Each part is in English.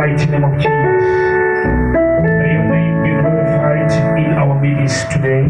mighty name of Jesus. May your name be glorified in our midst today.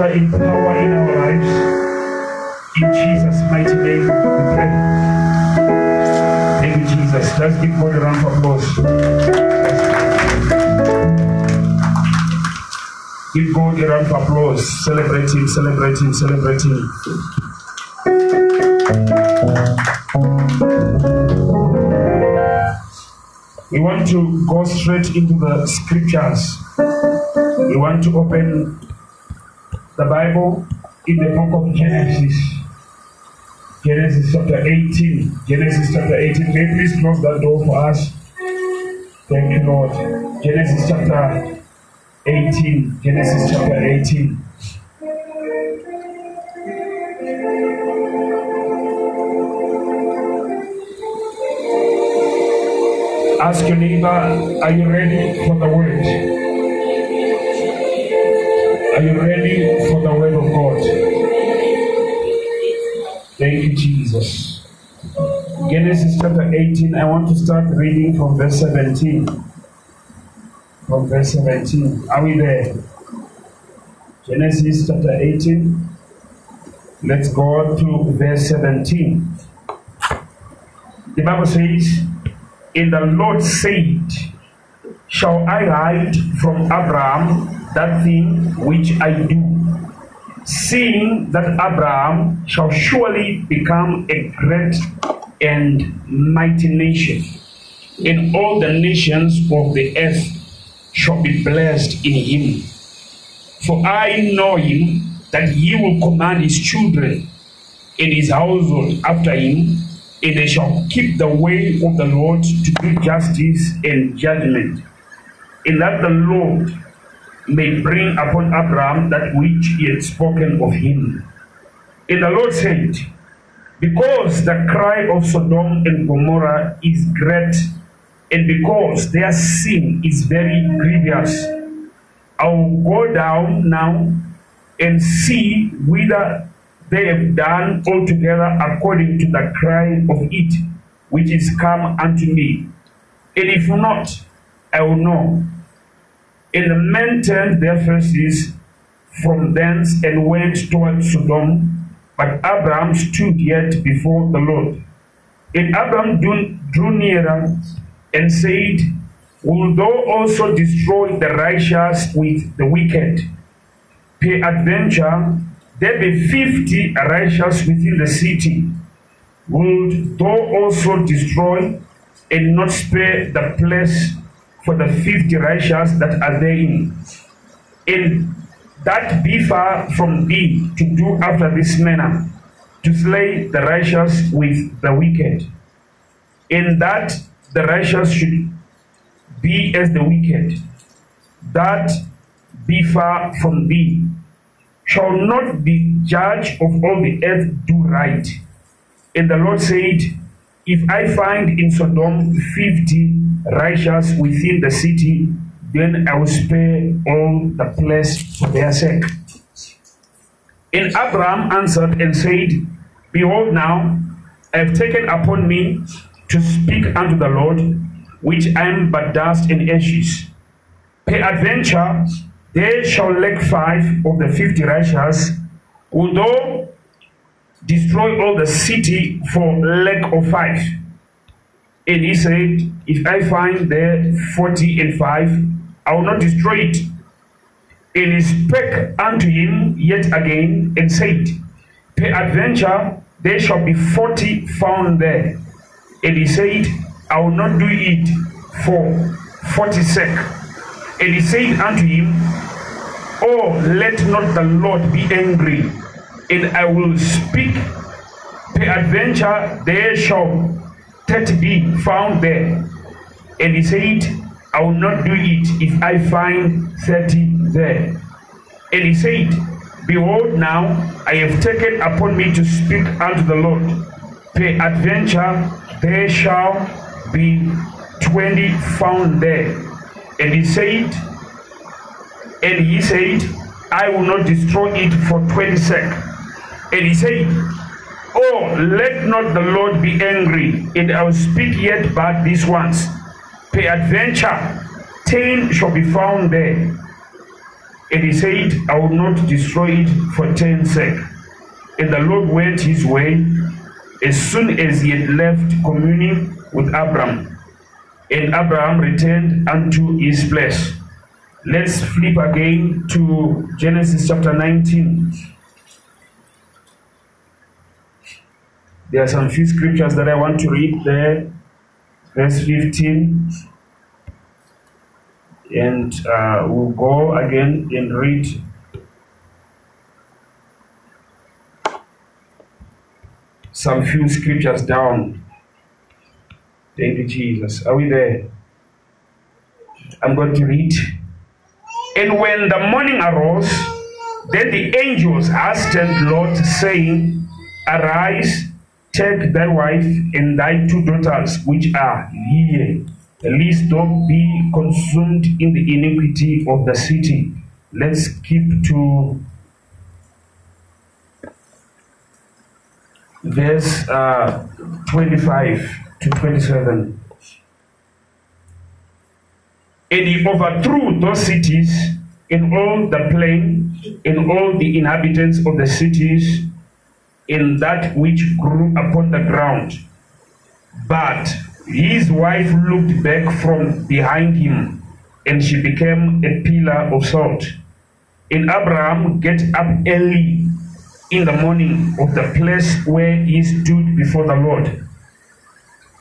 In power in our lives. In Jesus' mighty name, we pray. Thank you, Jesus. Let's give God a round of applause. Give God a round of applause. Celebrating, celebrating, Him. We want to go straight into the scriptures. We want to open the Bible in the book of Genesis. Genesis chapter 18. Genesis chapter 18. May please close that door for us. Thank you, Lord. Genesis chapter 18. Genesis chapter 18. Ask your neighbor, are you ready for the word? Are you ready for the word of God? Thank you, Jesus. Genesis chapter 18. I want to start reading from verse 17. From verse 17. Are we there? Genesis chapter 18. Let's go to verse 17. The Bible says, And the Lord said, Shall I hide from Abraham that thing which I do? Seeing that Abraham shall surely become a great and mighty nation, and all the nations of the earth shall be blessed in him. For I know him that he will command his children and his household after him, and they shall keep the way of the Lord to do justice and judgment, and that the Lord may bring upon Abraham that which he had spoken of him. And the Lord said, Because the cry of Sodom and Gomorrah is great, and because their sin is very grievous, I will go down now and see whether they have done altogether according to the cry of it which is come unto me. And if not, I will know. And the men turned their faces from thence and went toward Sodom, but Abraham stood yet before the Lord. And Abraham drew, nearer and said, Will thou also destroy the righteous with the wicked? Peradventure, there be fifty righteous within the city. Wilt thou also destroy and not spare the place for the fifty righteous that are therein? And that be far from thee to do after this manner, to slay the righteous with the wicked, and that the righteous should be as the wicked, that be far from thee, shall not the judge of all the earth do right? And the Lord said, If I find in Sodom fifty righteous within the city, then I will spare all the place for their sake. And Abraham answered and said, Behold, now I have taken upon me to speak unto the Lord, which I am but dust and ashes. Peradventure, there shall lack five of the fifty righteous, who though destroy all the city for lack of five. And he said, If I find there forty and five, I will not destroy it. And he spake unto him yet again and said, Peradventure there shall be forty found there. And he said, I will not do it for forty sake. And he said unto him, Oh, let not the Lord be angry, and I will speak. Peradventure there shall thirty be found there. And he said, I will not do it if I find thirty there. And he said, Behold, now I have taken upon me to speak unto the Lord. Peradventure there shall be twenty found there. And he said, and he said, I will not destroy it for twenty sake. And he said, Oh, let not the Lord be angry, and I will speak yet but these once. Peradventure, ten shall be found there. And he said, I will not destroy it for ten sake. And the Lord went his way as soon as he had left communing with Abram. And Abraham returned unto his place. Let's flip again to Genesis chapter 19. There are some few scriptures that I want to read there. Verse 15. And uh, we'll go again and read some few scriptures down. Thank you, Jesus. Are we there? I'm going to read. And when the morning arose, then the angels hastened Lot, saying, Arise, take thy wife and thy two daughters, which are here, lest thou be consumed in the iniquity of the city. Let's keep to verse uh, 25 to 27. And he overthrew those cities in all the plain, in all the inhabitants of the cities, in that which grew upon the ground. But his wife looked back from behind him, and she became a pillar of salt. And Abraham get up early in the morning of the place where he stood before the Lord.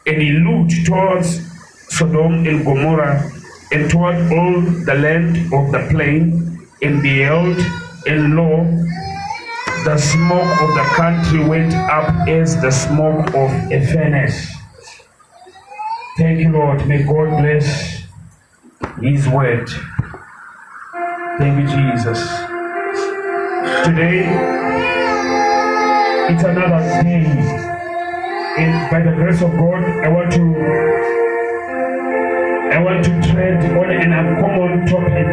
And he looked towards Sodom and Gomorrah and toward all the land of the plain, and beheld, and lo, the smoke of the country went up as the smoke of a furnace. Thank you, Lord. May God bless His word. Thank you, Jesus. Today, it's another day. And by the grace of God, I want to I want to tread on an uncommon topic.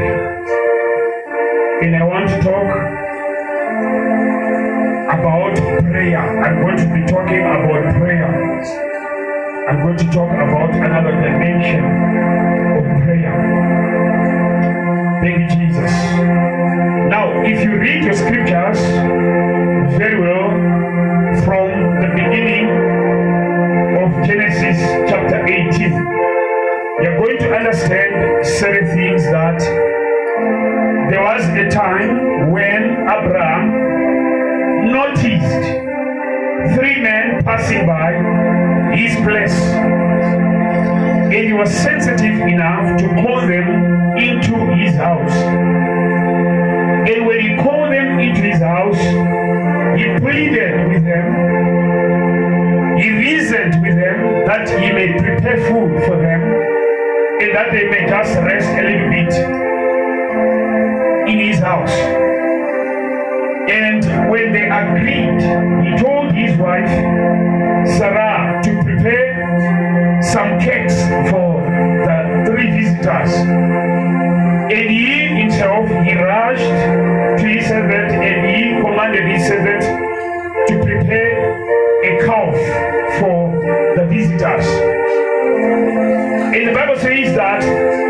And I want to talk about prayer. I'm going to be talking about prayer. I'm going to talk about another dimension of prayer. Thank you, Jesus. Now, if you read your scriptures very well from the beginning of Genesis chapter 18, you're going to understand certain things that there was a time when Abraham noticed three men passing by his place. And he was sensitive enough to call them into his house. And when he called them into his house, he pleaded with them, he reasoned with them that he may prepare food for them and that they may just rest a little bit in his house. And when they agreed, he told his wife, Sarah, to prepare some cakes for the three visitors. And he himself, he rushed to his servant and he commanded his servant to prepare a calf for the visitors. And the Bible says that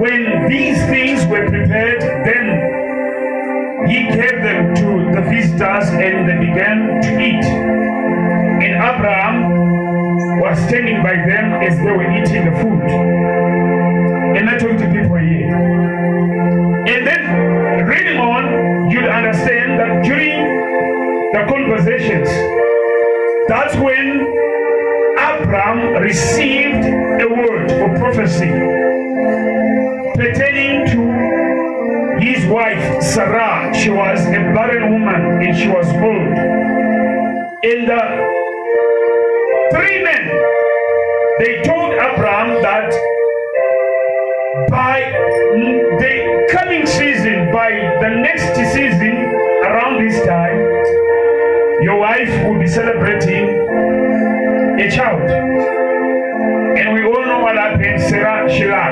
when these things were prepared, then he gave them to the visitors and they began to eat. And Abraham was standing by them as they were eating the food. And I talk to people here. And then reading on, you'd understand that during the conversations, that's when Abraham received a word of prophecy pertaining to his wife Sarah, she was a barren woman and she was old. And the three men, they told Abraham that by the coming season, by the next season, around this time, your wife will be celebrating a child. And we all know what happened. Sarah, she laughed.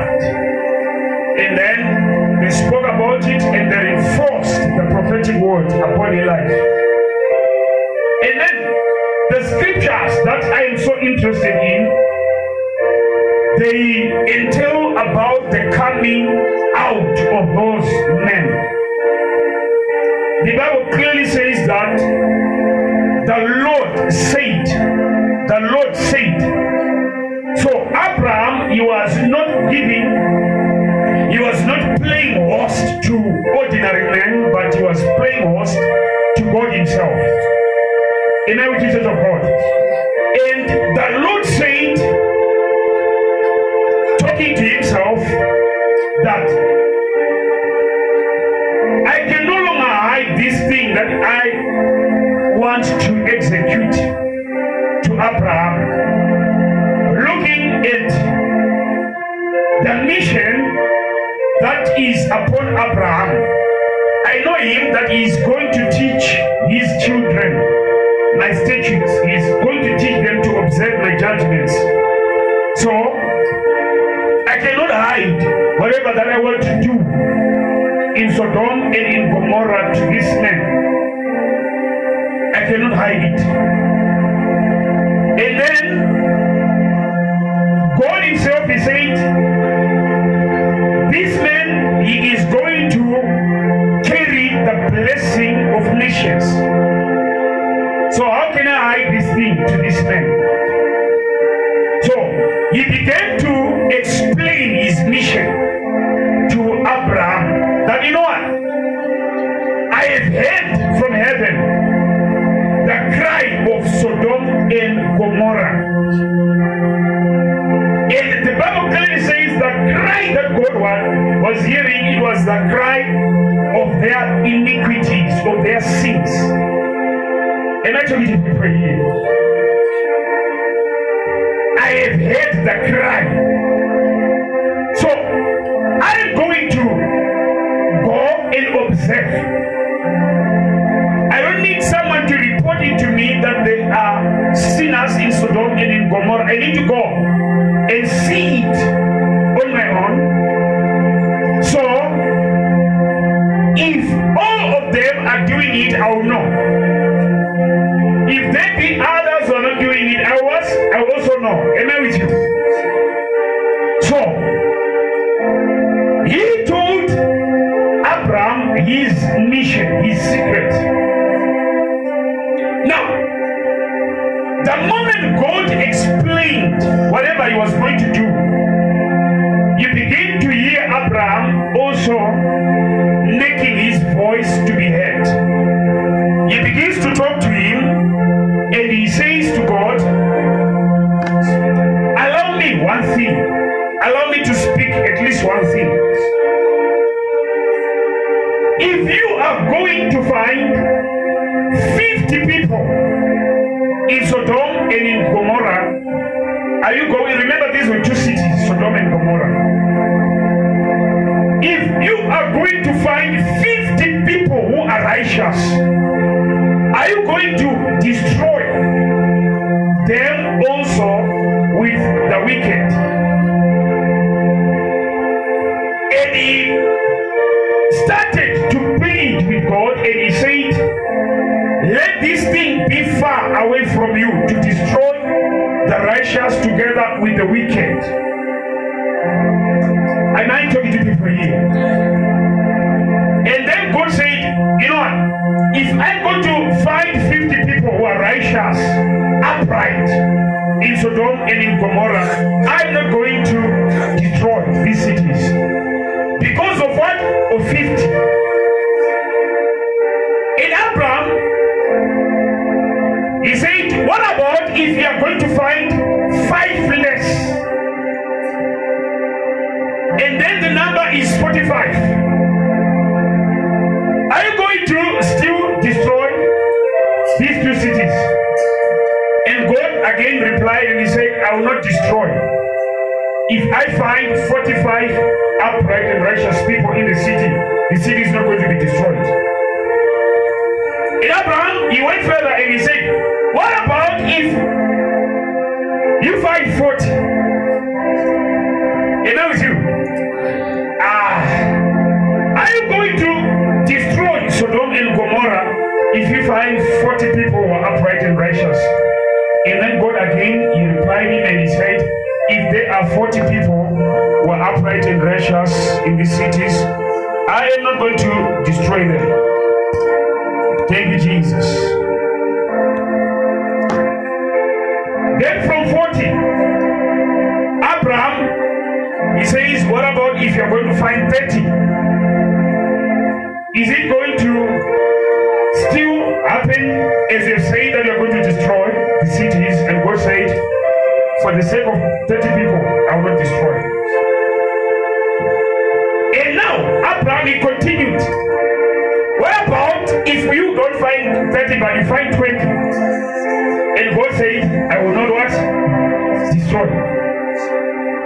It and they enforced the prophetic word upon her life. And then the scriptures that I am so interested in they entail about the coming out of those men. The Bible clearly says that the Lord said, the Lord said. So Abraham, he was not giving, to ordinary men, but he was playing host to God Himself. In every Jesus of God. And the Lord said, talking to himself that I can no longer hide this thing that I want to execute to Abraham. Looking at the mission is upon Abraham, I know him that he is going to teach his children my statutes. He is going to teach them to observe my judgments. So I cannot hide whatever that I want to do in Sodom and in Gomorrah to this man. I cannot hide it. And then God Himself is saying, This man he is going to carry the blessing of nations. So how can I hide this thing to this man? So he began to explain his mission to Abraham that you know what? I have heard from heaven the cry of Sodom and Gomorrah. And the Bible clearly says the cry that God was, was hearing, was the cry of their iniquities, of their sins. And actually, people here. I have heard the cry. So I'm going to go and observe. I don't need someone to report it to me that they are sinners in Sodom and in Gomorrah. I need to go and see Now, the moment God explained whatever he was going to do, you begin And in Gomorrah, are you going? Remember, these were two cities, Sodom and Gomorrah. If you are going to find 50 people who are righteous, are you going to destroy Sodom and I find 45 upright and righteous people in the city, the city is not going to be destroyed. In Abraham, he went further and he said, What about if you find 40? And now it's you. Ah, are you going to destroy Sodom and Gomorrah if you find 40 people who are upright and righteous? And then are 40 people who are upright and righteous in the cities, I am not going to destroy them. Thank you, Jesus. Then from 40, Abraham, he says, What about if you're going to find 30? Is it going to still happen as you've said that you're going to destroy the cities? And God said, For the sake of 30 people, I will not destroy. And now, Abraham, he continued. What about if you don't find 30 but you find 20? And God said, I will not what? Destroy.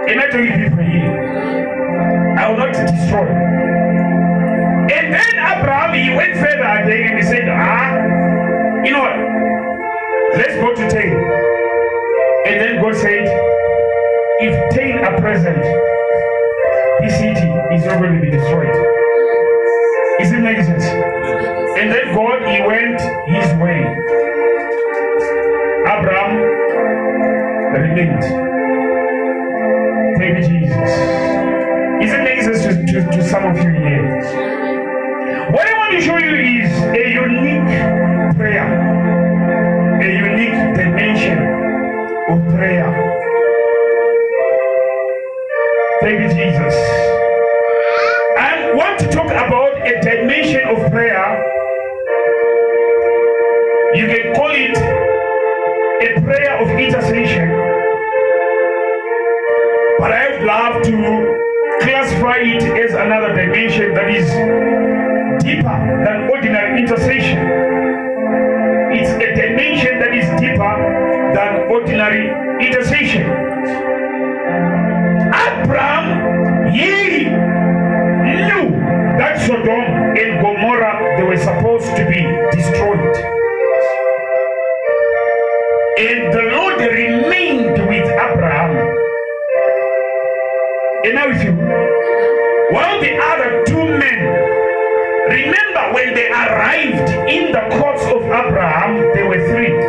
And I tell you people here, I will not destroy. And then Abraham, he went further again and he said, Ah, you know what? Let's go to 10. And then God said, If 10 are present, this city is not going to be destroyed. Is it making sense? And then God, he went his way. Abraham remained. Thank you, Jesus. Is it making sense to, to, to some of you here? What I want to show you is a unique prayer, a unique dimension of prayer. Thank you, Jesus. I want to talk about a dimension of prayer. You can call it a prayer of intercession. But I would love to classify it as another dimension that is deeper than ordinary intercession. It's a dimension that is deeper than ordinary intercession. Abraham, knew that Sodom and Gomorrah they were supposed to be destroyed. And the Lord remained with Abraham. And now with you. While the other two men, remember when they arrived in the courts of Abraham, they were three.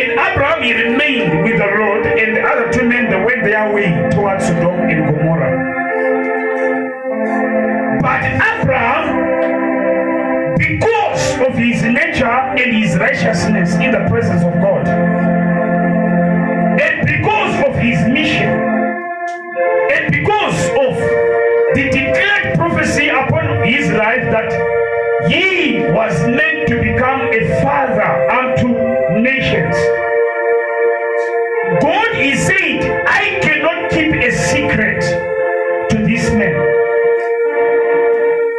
And Abraham he remained with the Lord, and the other two men they went their way towards Sodom and Gomorrah. But Abraham, because of his nature and his righteousness in the presence of God, and because of his mission, and because of the declared prophecy upon his life that he was meant to become a father unto nations. God is saying, I cannot keep a secret to this man.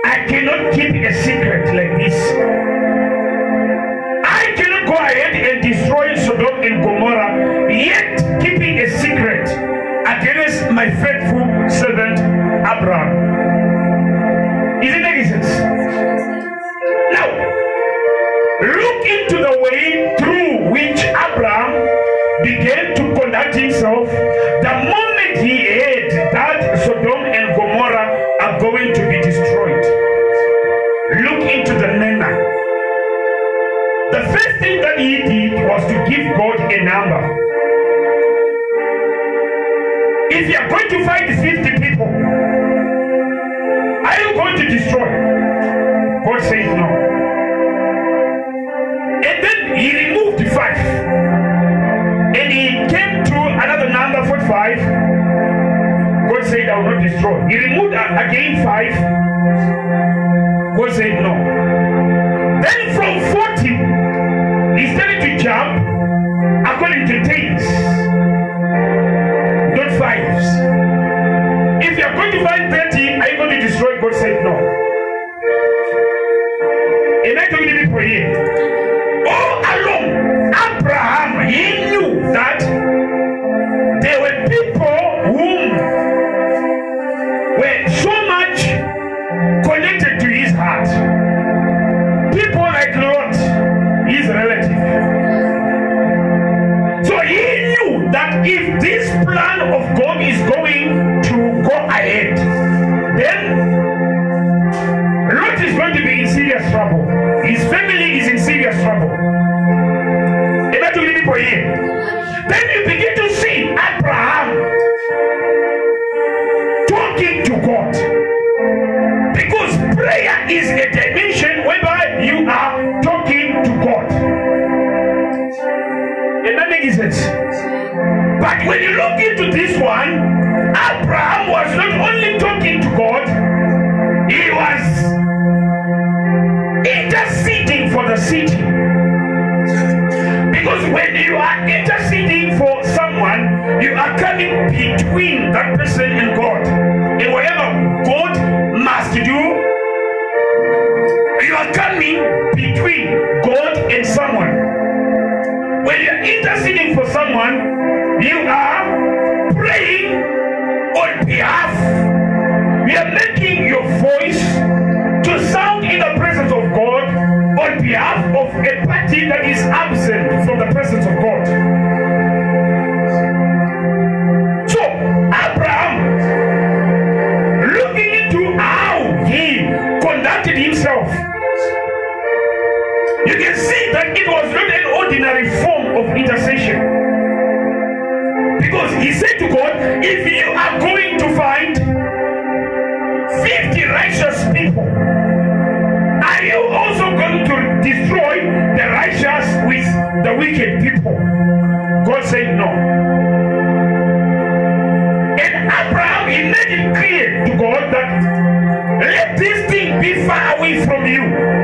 I cannot keep a secret like this. I cannot go ahead and destroy Sodom and Gomorrah, yet keeping a secret against my faithful servant Abraham. Is it? Now, look into the way through which Abraham began to conduct himself the moment he heard that Sodom and Gomorrah are going to be destroyed. Look into the manner. The first thing that he did was to give God a number. If you are going to fight 50 said, I will not destroy. He removed again five. God said, no. Then from 40, he started to jump according to things, not fives. If you are going to find 30, are you going to destroy? God said, when you look into this one, Abraham was not only talking to God, he was interceding for the city. Because when you are interceding for someone, you are coming between that person and God. And whatever God must do, you are coming between God and someone. When you are interceding for someone, you are praying on behalf. You are making your voice to sound in the presence of God on behalf of a party that is absent from the presence of God. So, Abraham, looking into how he conducted himself, you can see that it was not an ordinary form of intercession. Wicked people? God said no. And Abraham, he made it clear to God that let this thing be far away from you.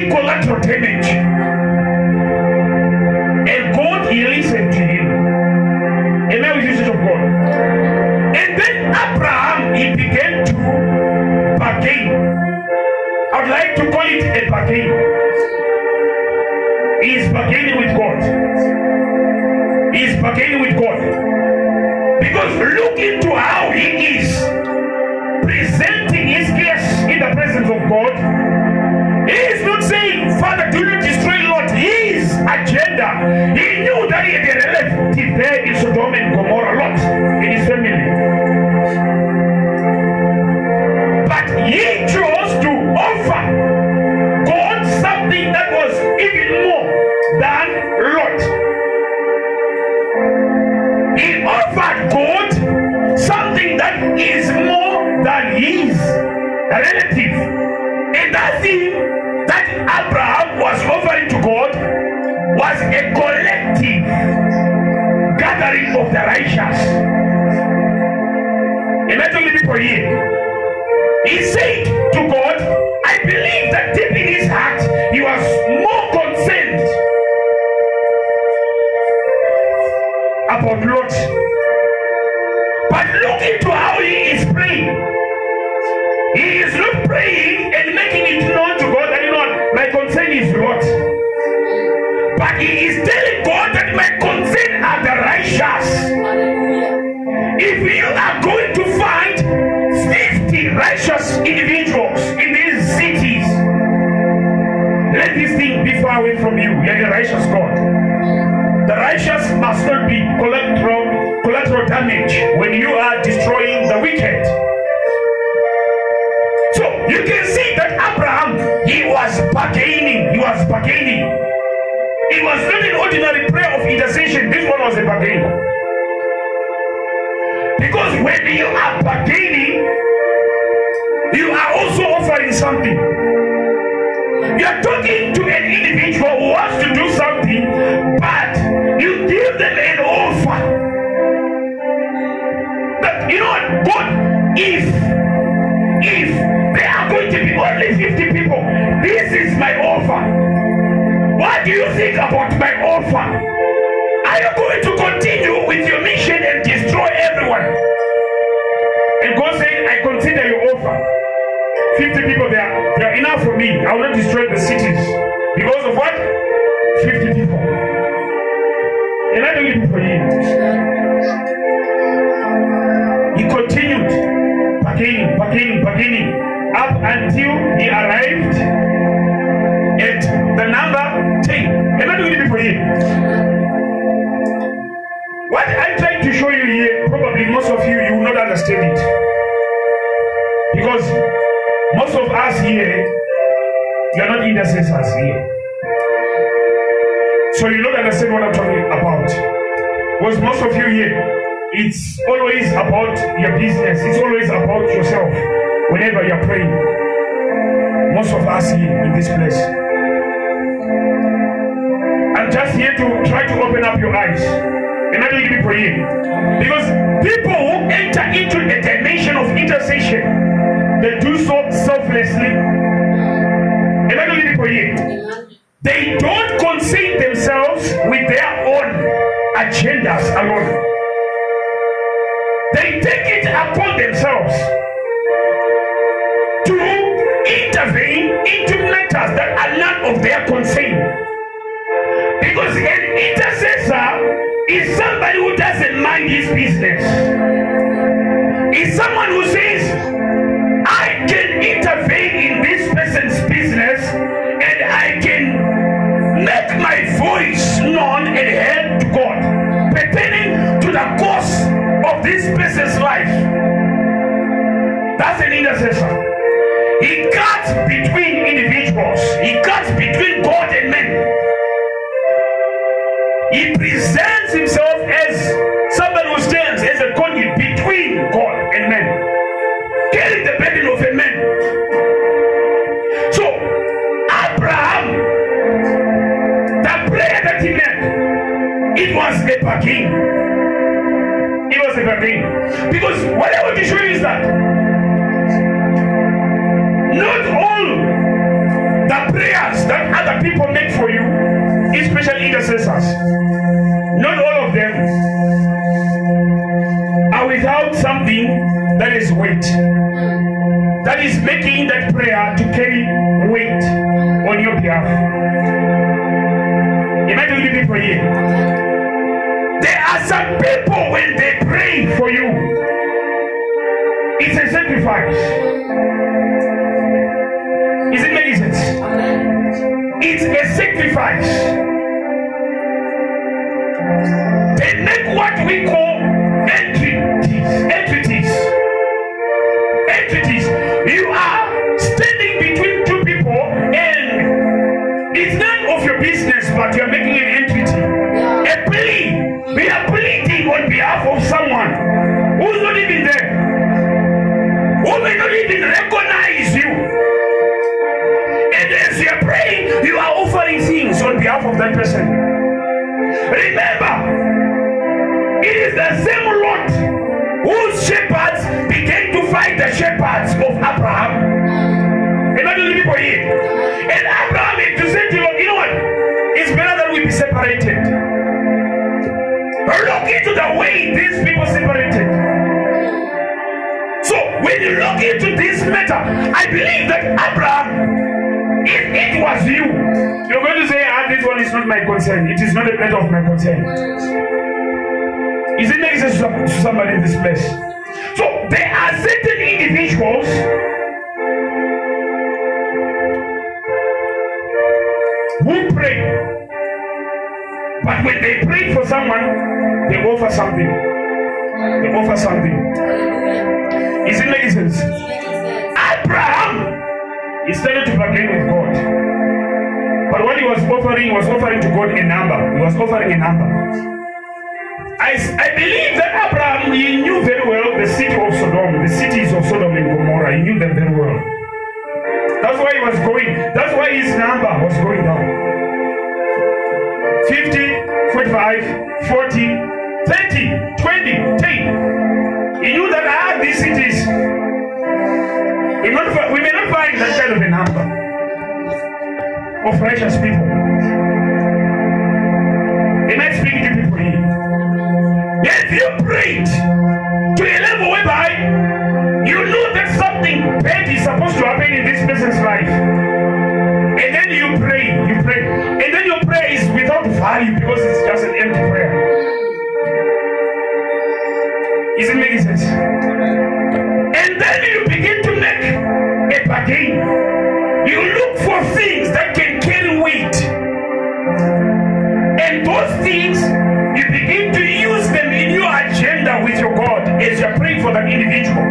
Righteous be collateral damage. And God, he listened to him. Amen with usage of God. And then Abraham, he began to bargain. I would like to call it a bargain. He is bargaining with God. He is bargaining with God. Because look into how He knew that he had a relative there in Sodom and Gomorrah, Lot, in his family. But he chose to offer God something that was even more than Lot. He offered God something that is more than his relative. And that thing was a collective gathering of the righteous. Am I talking to people here? He said to God, I believe that deep in his heart, he was more concerned about Lot. If you are going to find 50 righteous individuals in these cities, let this thing be far away from you. You are a righteous God. The righteous must not be collateral, collateral damage when you are destroying the wicked. So you can see that Abraham, he was bargaining. He was bargaining. It was not an ordinary prayer of intercession. This one was a bargain. Because when you are bargaining, you are also offering something. You are talking to an individual who wants to do something, but you give them an offer. But you know what? God, if if there are going to be only 50 people, this is my offer. What do you think about my offer? Are you going to continue with your mission and destroy everyone? And God said, I consider your offer. 50 people, they are, they are enough for me. I will not destroy the cities. Because of what? 50 people. And I don't for you. He continued bargaining, bargaining, bargaining up until he arrived at the number 10. Am I doing it for you? What I'm trying to show you here, probably most of you, you will not understand it. Because most of us here, you are not intercessors here. So you don't understand what I'm talking about. Because most of you here, it's always about your business, it's always about yourself whenever you're praying. Most of us here in this place. I'm just here to try to open up your eyes. Am I for? Because people who enter into a dimension of intercession, they do so selflessly. Am I for? They don't concern themselves with their own agendas alone. They take it upon themselves to intervene into matters that are not of their concern. Because an intercessor is somebody who doesn't mind his business. Is someone who says, I can intervene in this person's business and I can make my voice known and to God pertaining to the course of this person's life. That's an intercessor. He cuts between individuals, he cuts between God and men. He presents himself as somebody who stands as a conduit between God and man, carrying the burden of a man. So, Abraham, the prayer that he made, it was a bargain. It was a bargain. Because what I want to show you is that not all the prayers that other people make for you, especially intercessors, not all of them are without something that is weight. That is making that prayer to carry weight on your behalf. Am I doing it for you? There are some people when they pray for you, it's a sacrifice. It's a sacrifice. They make what we call entities. Entities. Entities. You are the shepherds of Abraham. And not the people here. And Abraham to say to Lot, you know what? It's better that we be separated. Look into the way these people separated. So when you look into this matter, I believe that Abraham, if it was you, you're going to say, ah, this one is not my concern. It is not a matter of my concern. Is it making sense to somebody in this place? So there are certain individuals who pray. But when they pray for someone, they offer something. They offer something. Is it making? Abraham he started to bargain with God. But what he was offering, he was offering to God a number. He was offering a number. I, I believe that Abraham, he knew very well the city of Sodom, the cities of Sodom and Gomorrah. He knew them very well. That's why he was going. That's why his number was going down. 50, 45, 40, 30, 20, 10. He knew that ah, these cities, we, not, we may not find that kind of a number of righteous people. He might speak to people you pray to a level whereby you know that something bad is supposed to happen in this person's life. And then you pray, you pray. And then your prayer is without value because it's just an empty prayer. Is it making sense? And then you begin to make a bargain. You look for things that can carry weight. And those things individual.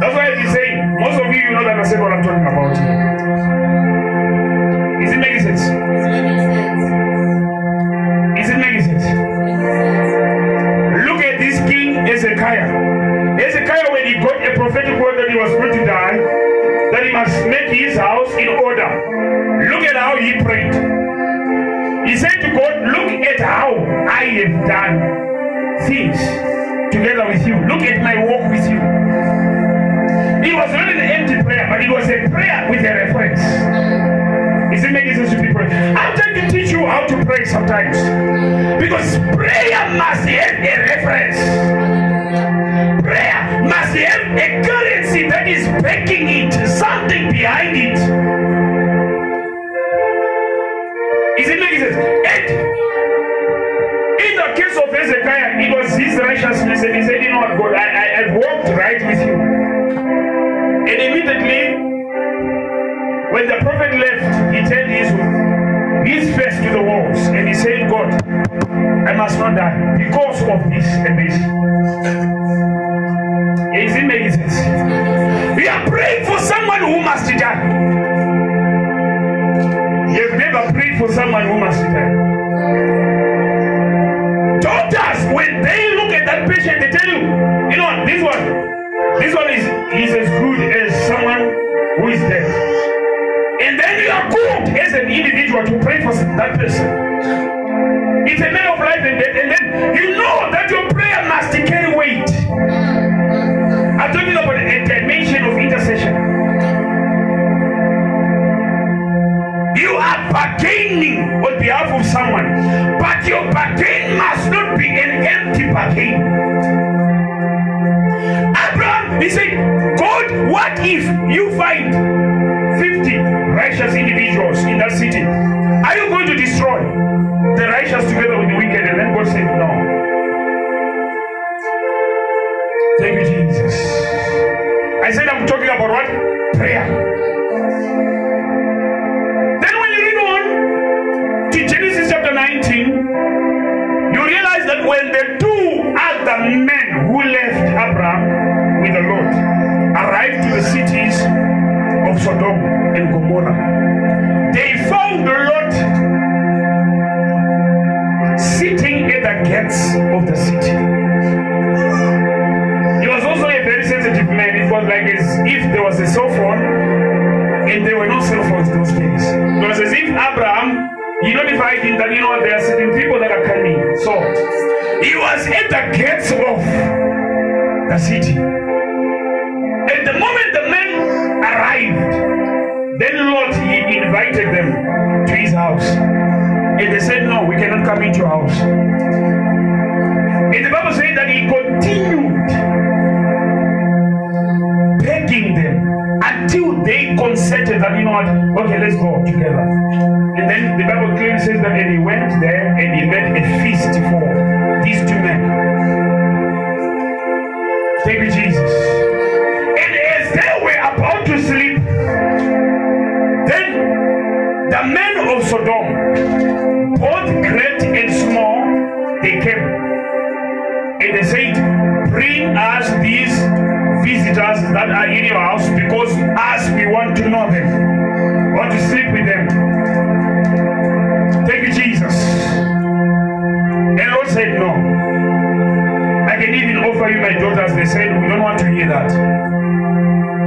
That's why he's saying, most of you, you know that I said what I'm talking about. Is it making sense? Is it making sense? Look at this king Hezekiah. Hezekiah, when he got a prophetic word that he was going to die, that he must make his house in order. Look at how he prayed. He said to God, Look at how I have done things together with you. Look at my walk with you. It was not an empty prayer, but it was a prayer with a reference. Is it making sense to people? I'm trying to teach you how to pray sometimes. Because prayer must have a reference. Prayer must have a currency that is backing it, something behind it. Is it making sense? And righteousness, and he said, You know what, God, I, I, I've walked right with you. And immediately, when the prophet left, he turned his, his face to the walls and he said, God, I must not die because of this and this. Is it making sense? We are praying for someone who must die. You've never prayed for someone who must die. Patient, they tell you, you know what, this one, this one is, is as good as someone who is dead. And then you are good as an individual to pray for that person. It's a matter of life and death. And then you know that your prayer must carry bargaining on behalf of someone, but your bargain must not be an empty bargain. Abraham, he said, God, what if you find 50 righteous individuals in that city? Are you going to destroy the righteous together with the wicked? And then God said, No. Thank you, Jesus. I said, I'm talking about what? Prayer. 19, you realize that when the two other men who left Abraham with the Lord arrived to the cities of Sodom and Gomorrah, they found Lot sitting at the gates of the city. He was also a very sensitive man. It was like as if there was a cell phone and there were no cell phones those days. It was as if Abraham, he notified him that, you know, there are certain people that are coming. So, he was at the gates of the city. And the moment the men arrived, then Lot, he invited them to his house. And they said, no, we cannot come into your house. And the Bible says that he continued consented that, you know what, okay, let's go together. And then the Bible clearly says that, and he went there and he made a feast for these two men. Thank you, Jesus. And as they were about to sleep, then the men of Sodom, both great and small, they came. And they said, Bring us these visitors that are in your house want to know them, want to sleep with them. Thank you, Jesus. And Lot said, No. I can even offer you my daughters. They said, We don't want to hear that.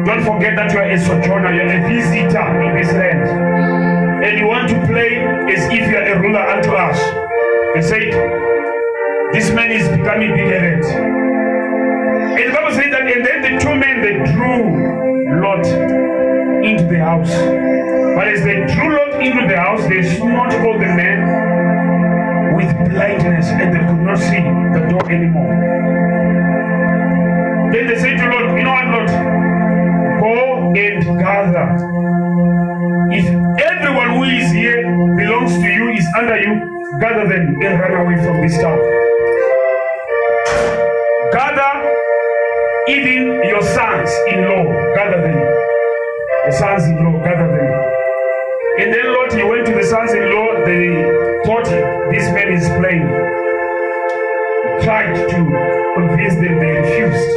Don't forget that you are a sojourner, you're a visitor in this land. And you want to play as if you are a ruler unto us. They said, This man is becoming big-headed. And the Bible says that, and then the two men they drew Lot into the house. But as they drew Lot into the house, they smote all the men with blindness, and they could not see the door anymore. Then they said to Lot, You know what, Lot? Go and gather. If everyone who is here belongs to you, is under you, gather them and run away from this town. Gather even your sons in law, gather them. The sons in law, gathered them. And then Lot, he went to the sons in law, they thought this man is playing. He tried to convince them, they refused.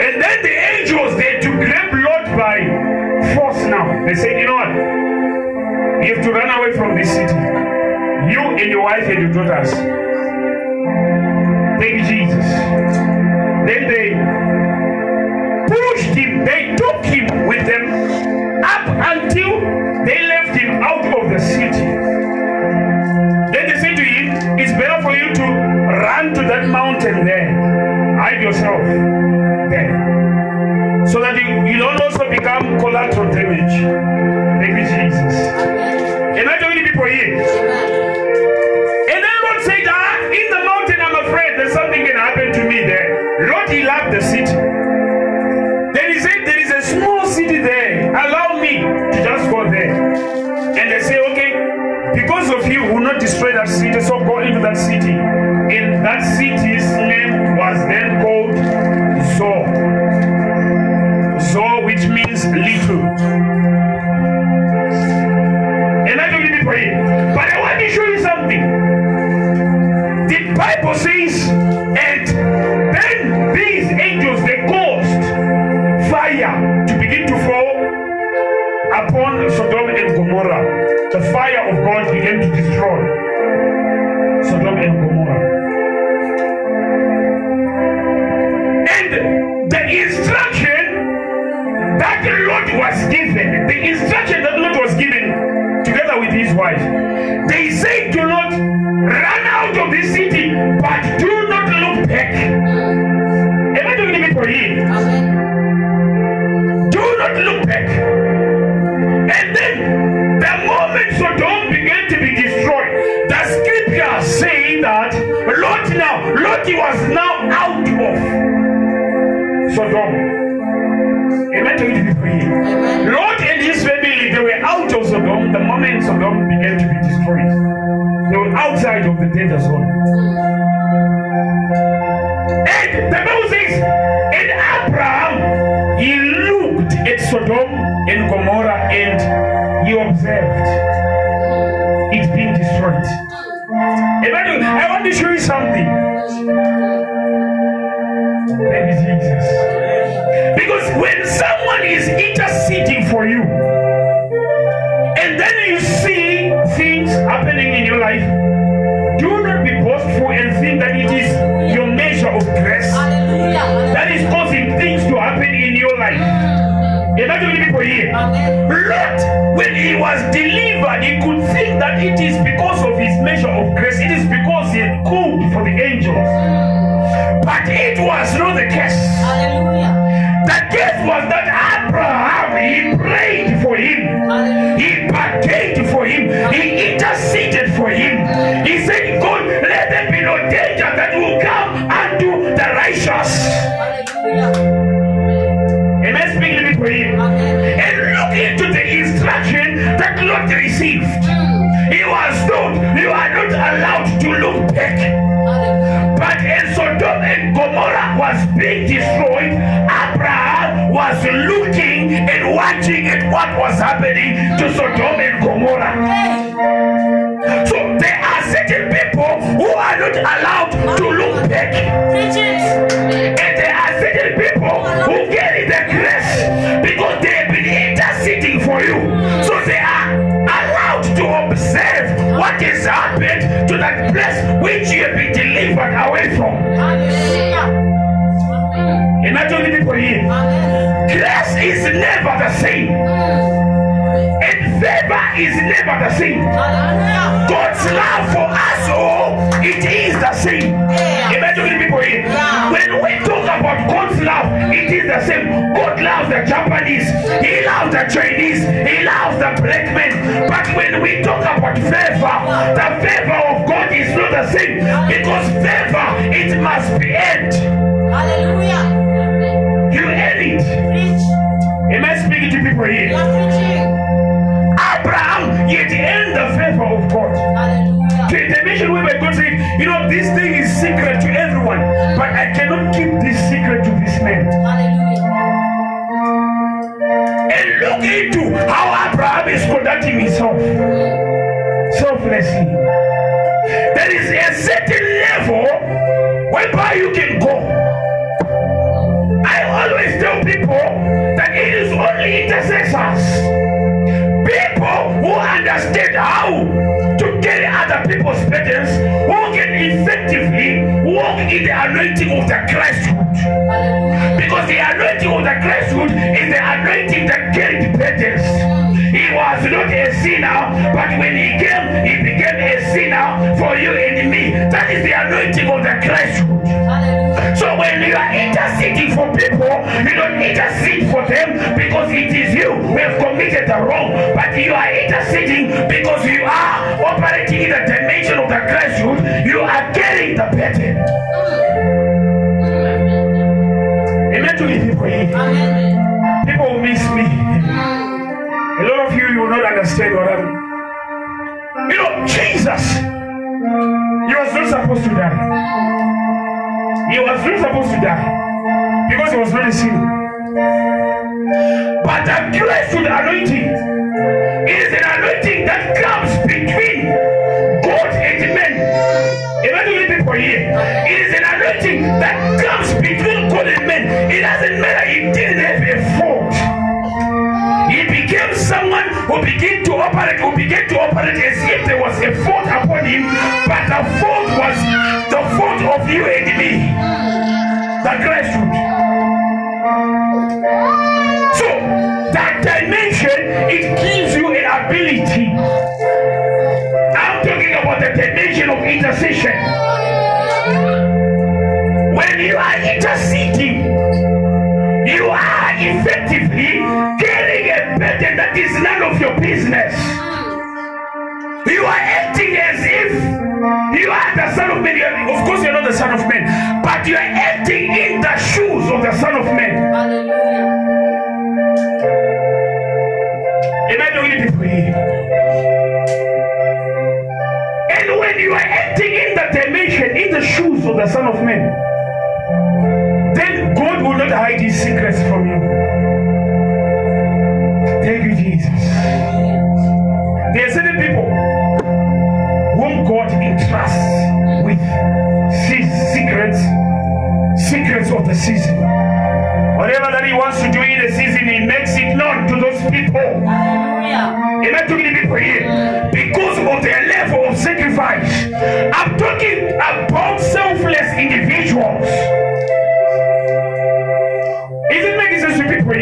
And then the angels, they had to grab Lot by force now. They said, you know what? You have to run away from this city. You and your wife and your daughters. Thank you, Jesus. Then they him, they took him with them up until they left him out of the city. Then they said to him, It's better for you to run to that mountain there, hide yourself there, so that you, you don't also become collateral damage. Thank you, Jesus. Am I talking to people here? And then Lot said, Ah, in the mountain, I'm afraid there's something can happen to me there. Lot, he loved the city. Was given, the instruction that Lot was given together with his wife, they said Do not run out of this city, but do not look back. Am I doing it for you? Do not look back. And then the moment Sodom began to be destroyed, the scripture say that Lot now, Lot was now out of Sodom. Am I talking to Lot and his family, they were out of Sodom the moment Sodom began to be destroyed. They were outside of the danger zone. And the Bible says, and Abraham, he looked at Sodom and Gomorrah and he observed it being destroyed. Emmanuel, I want to show you something. Thank Jesus. Someone is interceding for you, and then you see things happening in your life, do not be boastful and think that it is your measure of grace that is causing things to happen in your life. Imagine people here. Lot, when he was delivered, he could think that it is because of his measure of grace. It is because he had called for the angels. But it was not the case. The case was that Abraham, he prayed for him. He partaked for him. He interceded for him. He said, God, let there be no danger that will come unto the righteous. Am I speaking to people here? And look into the instruction that Lot received. Mm. He was told, you are not allowed to look back. Gomorrah was being destroyed, Abraham was looking and watching at what was happening to Sodom and Gomorrah. So there are certain people who are not allowed to look back. And there are certain people who carry the grace because they have been interceding for you. So they are allowed to observe what has happened to that place which you have been delivered away from. Am I telling people here? Grace is never the same. And favor is never the same. God's love for us all, it is the same. Am I telling people here? When we talk about God's love, it is the same. God loves the Japanese, He loves the Chinese, He loves the black men. But when we talk about favor, the favor of God is not the same because favor it must be earned. You earn it. Am I speaking to people here? Abraham, yet earn the favor of God. Hallelujah. To a dimension whereby God said, you know, this thing is secret to everyone, but I cannot keep this secret to this man. Hallelujah. And look into how Abraham is conducting himself selflessly. There is a certain level whereby you can go. I always tell people that it is only intercessors, people who understand how to carry other people's burdens, who can effectively walk in the anointing of the Christhood. Because the anointing of the Christhood is the anointing that carried burdens. He was not a sinner, but when he came, he became a sinner for you and me. That is the anointing of the Christhood. So when you are interceding for people, you don't intercede for them because it is you who have committed the wrong, but you are interceding because you are operating in the dimension of the Christhood. You are getting the burden. Imagine people here. Amen. People will miss me. A lot of you, you will not understand what I'm. You know, Jesus, he was not supposed to die. He was not supposed to die because he was not a sinner. But the grace to the anointing is an anointing that that comes between God and men. It doesn't matter, he didn't have a fault. He became someone who began to operate, who began to operate as if there was a fault upon him, but the fault was the fault of you and me. The Christhood. So that dimension, it gives you an ability. I'm talking about the dimension of intercession. You are interceding, you are effectively carrying a burden that is none of your business. You are acting as if you are the son of man. Of course, you're not the son of man, but you are acting in the shoes of the son of man. Hallelujah. Am I to people here? And when you are acting in the dimension, in the shoes of the Son of Man, then God will not hide his secrets from you. Thank you, Jesus. There are certain people whom God entrusts with se- secrets, secrets of the season. Whatever that he wants to do in the season, he makes it known to those people. Hallelujah. Am I talking to people here? Because of their level of sacrifice. I'm talking about selfless individuals.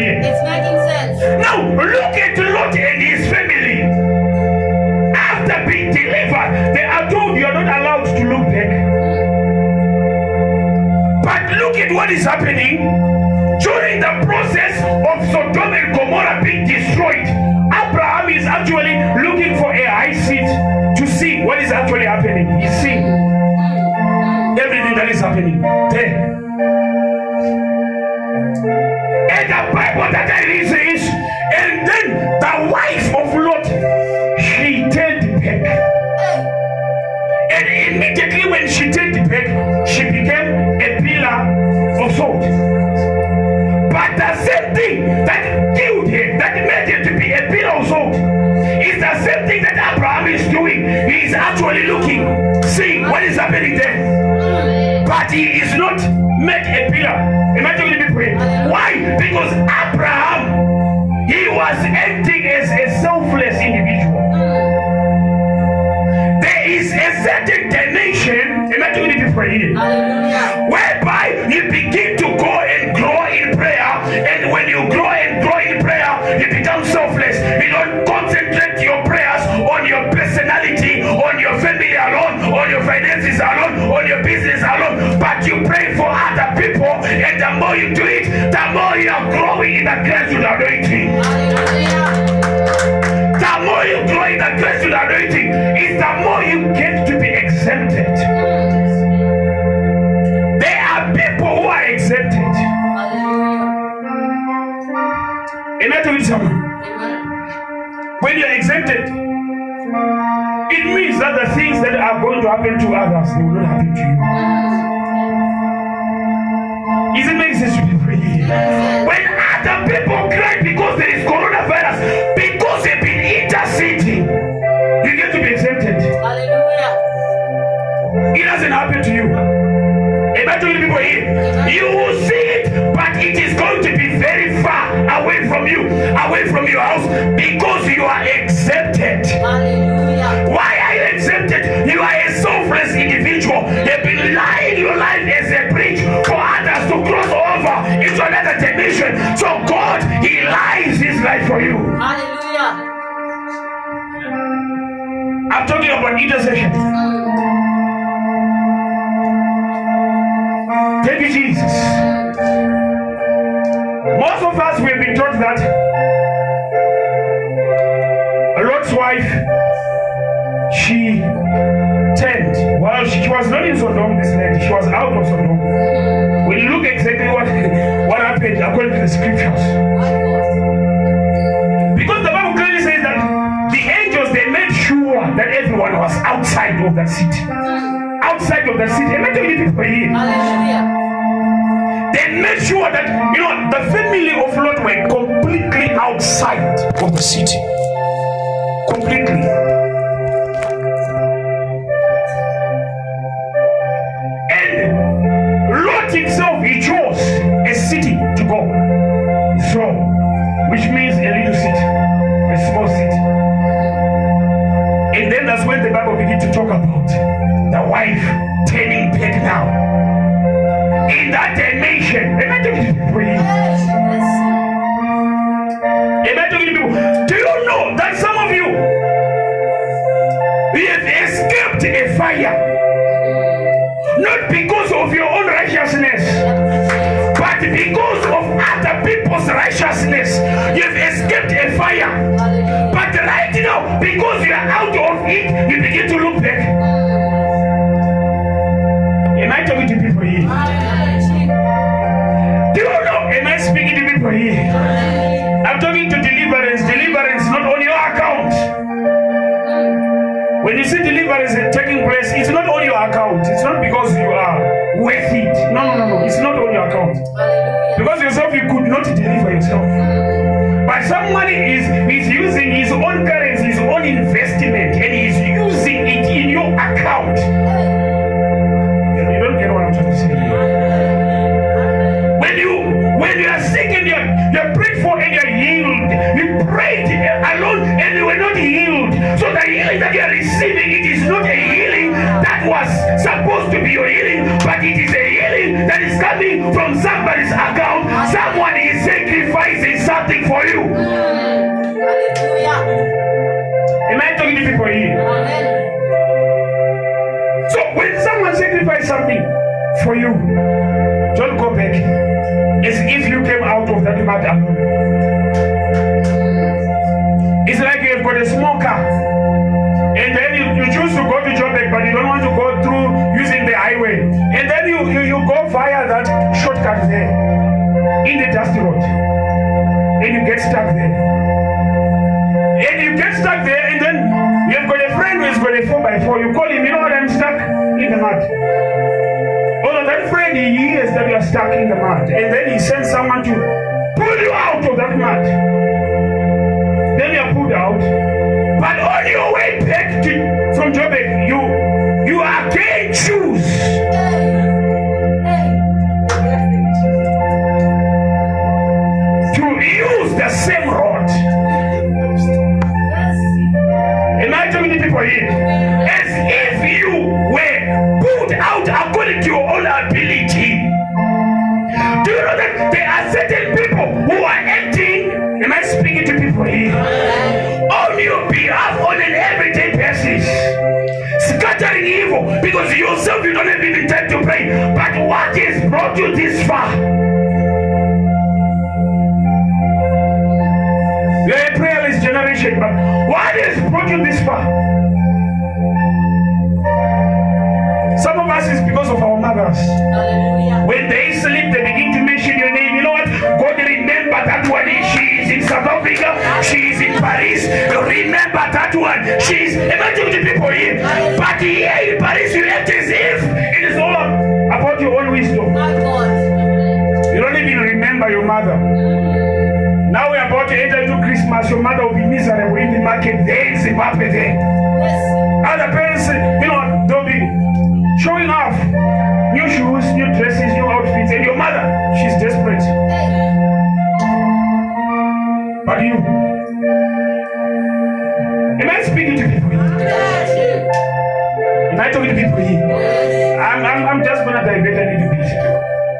Here? It's making sense. Now, look at Lot and his family. After being delivered, they are told you are not allowed to look back. But look at what is happening during the process of Sodom and Gomorrah being destroyed. Abraham is actually looking for a high seat to see what is actually happening. He's seeing everything that is happening there. Bible that I says, and then the wife of Lot, she turned back. And immediately when she turned back, she became a pillar of salt. But the same thing that killed her, that made her to be a pillar of salt, is the same thing that Abraham is doing. He is actually looking, seeing what is happening there. But he is not made a pillar. Imagine the people here. Why? Because Abraham, he was acting as a selfless individual. There is a certain dimension, imagine the people here Hallelujah. whereby you begin to go and grow in prayer. And when you grow and grow in prayer, you become selfless. You don't concentrate your prayers on your personality, on your family alone, on your finances alone, on your business alone, but you pray for other people. And the more you do it, the more you are growing in the grace with anointing. The more you grow in the grace with anointing, is the more you get to be exempted. There are people who are exempted. Hallelujah. Am I someone? Amen. When you're exempted, it means that the things that are going to happen to others, they will not happen to you. Is it making sense to be praying? When other people cry because there is coronavirus, because they've been interceding, you get to be exempted. Hallelujah. It doesn't happen to you. Telling people here? You will see it, but it is going to be very far away from you, away from your house, because you are exempted. Hallelujah. Why exempted? You are a selfless individual. You've been lying your life as a bridge for others to cross over into another dimension. So God, He lies His life for you. Hallelujah. I'm talking about intercession. Thank you, Jesus. Most of us we have been taught that Lot's wife, she turned. While she, she was not in Sodom, this lady, she was out of Sodom. When you look exactly what, what happened according to the scriptures. Because the Bible clearly says that the angels they made sure that everyone was outside of that city. Outside of the city. Am I telling you people here? They made sure that you know the family of Lot were completely outside of the city. Completely. Go. So, which means a little city, a small city. And then that's when the Bible begins to talk about the wife turning back now in that dimension. Am I talking to people? here? Yes. Yes. Am I talking to people? Do you know that some of you you have escaped a fire not because of your own righteousness, but because of other people's righteousness? You've escaped a fire. But right now, because you are out of it, you begin to look back. Am I talking to people here? Do you know? Am I speaking to people here? I'm talking to deliverance. Deliverance not on your account. When you see deliverance taking place, it's not on your account. It's not because you are worth it. No, no, no, yourself. But somebody is, is using his own currency, his own investment, and he's using it in your account. You you don't get what I'm trying to say. When you when you are sick and you're, you're prayed for and you're healed, you prayed alone and you were not healed. So the healing that you are receiving, it is not a healing that was supposed to be your healing, but it is a healing that is coming from somebody's account. Am I talking to people here? Amen. So when someone sacrifices something for you, don't go back as if you came out of that alone. It's like you've got a small car, and then you, you choose to go to Joburg, but you don't want to go through using the highway, and then you, you, you go via that shortcut there in the dusty road, mud. Although that friend, he hears that you are stuck in the mud, and then he sends someone to pull you out of that mud. Because of our mothers. Hallelujah. When they sleep, they begin to mention your name. You know what? God remember that one. She is in South Africa. She is in Paris. Remember that one. She is. Am I talking to people here? But here in Paris, you act as if it is all about your own wisdom. You don't even remember your mother. Now we're about to enter into Christmas. Your mother will be miserable in the market there in Zimbabwe there. Other parents, you know, they'll be showing and your mother, she's desperate. But you, am I speaking to people. Am I talking to people here? I'm, I'm, I'm just gonna divert a little bit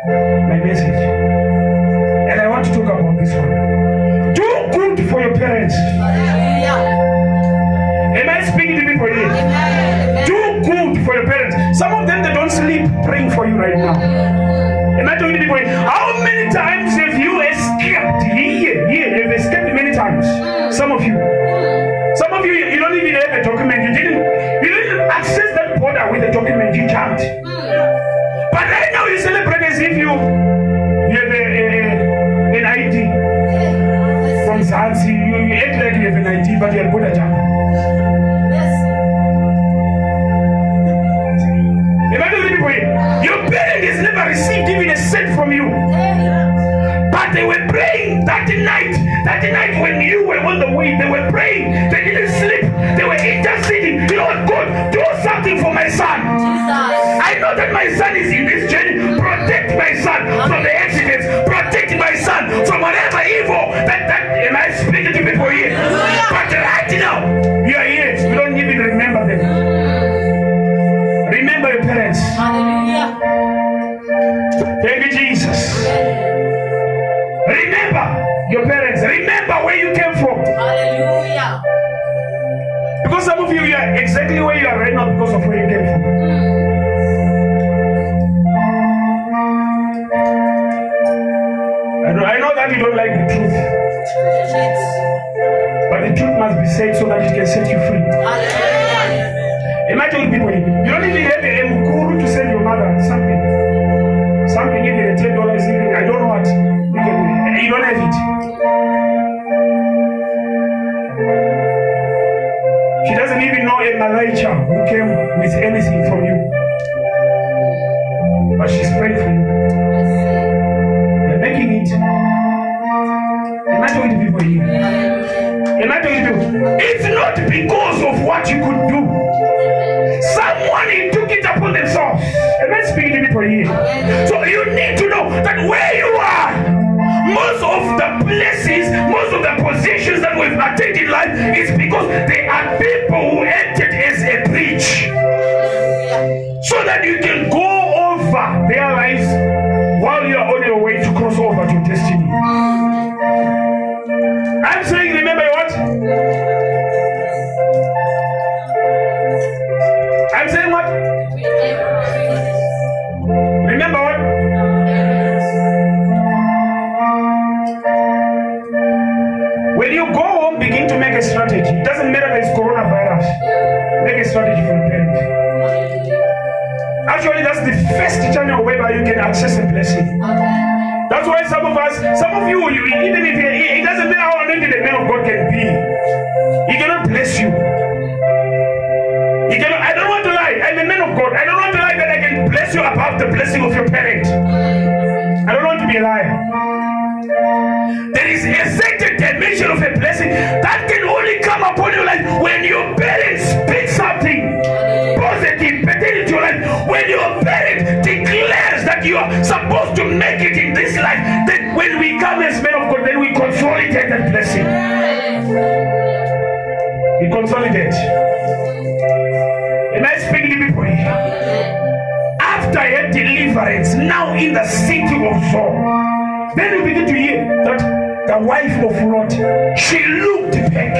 my message. And I want to talk about this one. Do good for your parents. Am I speaking to people here? Do good for your parents. Some of them they don't sleep You jumped. But right now you celebrate as if you, you have a, a, an ID from Zanzi. You, you act like you have an ID, but you're a border jump. Am I talking to people here? Your parent has never received even a cent from you. But they were praying that night. That night when you were on the way, they were praying. They didn't sleep. They were interceding. You know what? God, do something for my son. Know that my son is in this journey. Protect my son from the accidents. Protect my son from whatever evil. That that am I speaking to people here? But right now, you are here. You don't even remember them. Remember your parents. Hallelujah. Thank you, Jesus. Remember your parents. Remember where you came from. Hallelujah. Because some of you, you are exactly where you are right now because of where you came from. That you the truth, but the truth must be said so that it can set you free. Imagine people, you don't even have a mukuru to send your mother something. Something, even a ten dollars, even I don't know what. Eh, you, don't have it. She doesn't even know a malaicha who came with anything from you. It's not because of what you could do. Someone took it upon themselves. Am I speaking to people here? So you need to know that where you are, most of the places, most of the positions that we've attained in life is because there are people who you can access a blessing. That's why some of us, some of you, you even if it, it doesn't matter how anointed the man of God can be, he cannot bless you. He cannot. I don't want to lie. I'm a man of God. I don't want to lie that I can bless you above the blessing of your parent. I don't want to be a liar. There is a certain dimension of a blessing that can only come upon your life when your parents speak something positive When your parent declares that you are supposed to make it in this life, then when we come as men of God, then we consolidate that blessing. We consolidate. Am I speaking to people? After her deliverance, now in the city of Zoar, then you begin to hear that the wife of Lot, she looked back.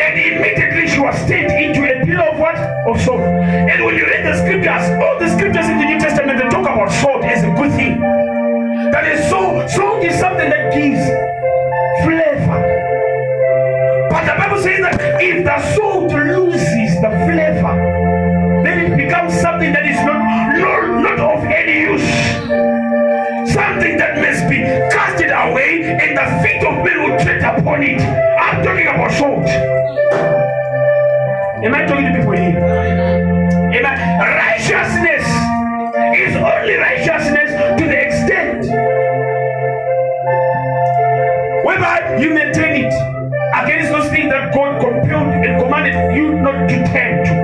And immediately she was turned into a pillar of what? Of salt. And when you read the scriptures, all the scriptures in the New Testament, they talk about salt as a good thing. That is so, salt is something that gives flavor. But the Bible says that if the salt loses the flavor, then it becomes something that is not, not, the feet of men will tread upon it. I'm talking about salt. Am I talking to people here? Amen. Righteousness is only righteousness to the extent whereby you maintain it against those things that God compelled and commanded you not to turn to.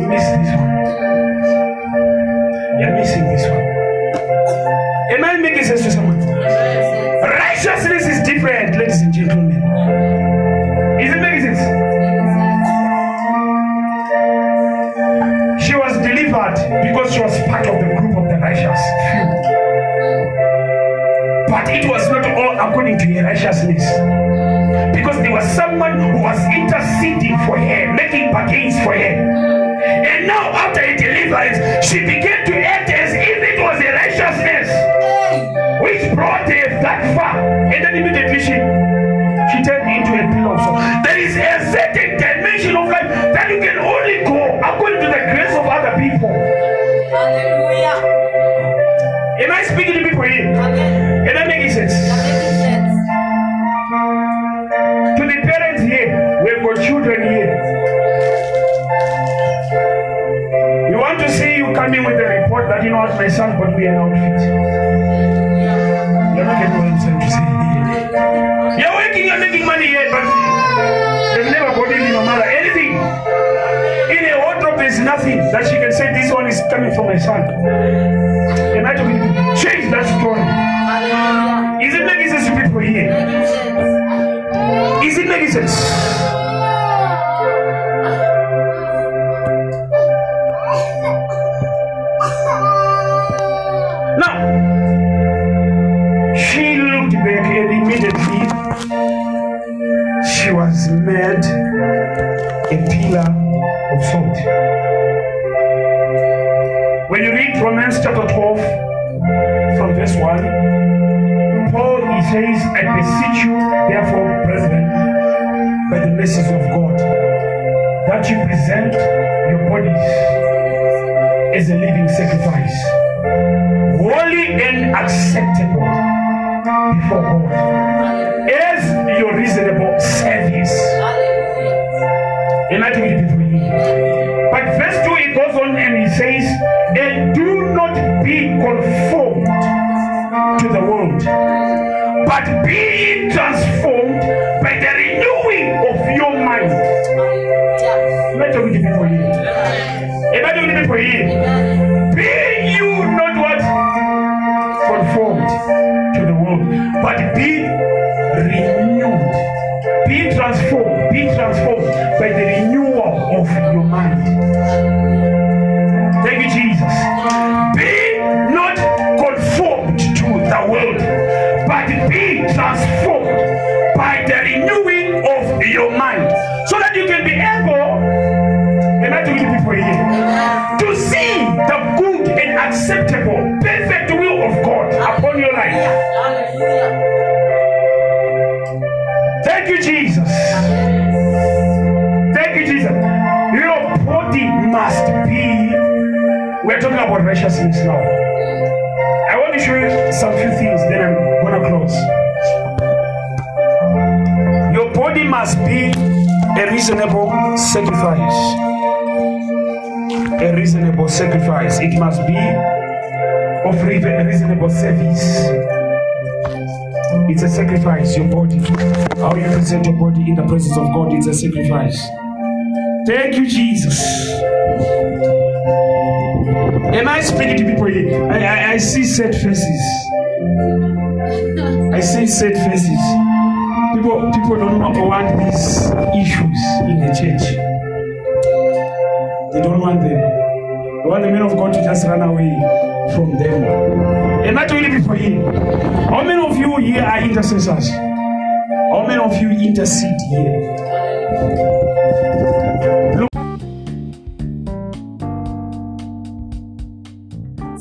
You miss this one. You're missing this one. Am I making sense to she was part of the group of the righteous. But it was not all according to her righteousness. Because there was someone who was interceding for her, making bargains for her. And now, after her deliverance, she began to act as if it was a righteousness which brought her that far. And then immediately she she turned into a pillar So. There is a certain dimension of life that you can only go according to the grace of other people. Hallelujah. Am I speaking to people here? Amen. Am I making sense? Sense. To the parents here, we've got children here. We want to see you coming with a report that you know what my son bought me an outfit. You're not getting what I'm saying to say. You're working, you're making money here, but they've never bought any no matter there's nothing that she can say this one is coming from my son. Can I talk- change that story? Is it making sense to people it making sense? Now, she looked back and immediately she was made a pillar of salt. Chapter 12 from verse 1, Paul he says, I beseech you, therefore, brethren, by the mercies of God, that you present your bodies as a living sacrifice, holy and acceptable before God, as your reasonable service. Hallelujah. Am I taking it you? But verse 2 it goes on and he says, And do not be conformed to the world, but be ye transformed by the renewing of your mind. Hallelujah. Am I talking to people here? Am I talking to people about righteousness now. I want to show you some few things, then I'm gonna close. Your body must be a reasonable sacrifice. A reasonable sacrifice. It must be of re- reasonable service. It's a sacrifice, your body. How you present your body in the presence of God, it's a sacrifice. Thank you, Jesus. Am I speaking to people here? I, I, I see sad faces. I see sad faces. People, people don't want these issues in the church. They don't want them. They want the men of God to just run away from them. Am I talking to people here? How many of you here are intercessors? How many of you intercede here?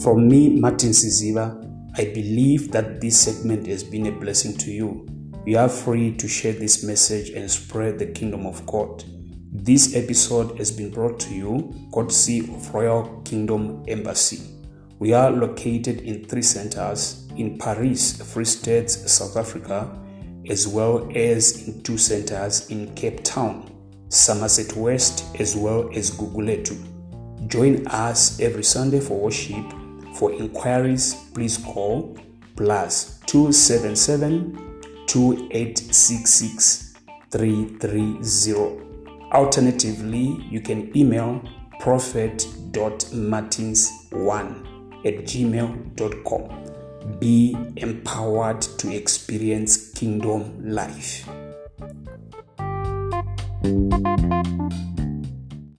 From me, Martin Siziba, I believe that this segment has been a blessing to you. You are free to share this message and spread the kingdom of God. This episode has been brought to you courtesy of Royal Kingdom Embassy. We are located in three centers in Parys, Free State, South Africa, as well as in two centers in Cape Town. Somerset West, as well as Guguletu. Join us every Sunday for worship. For inquiries, please call plus 277 2866 330. Alternatively, you can email prophet.martins1 at gmail.com. Be empowered to experience kingdom life.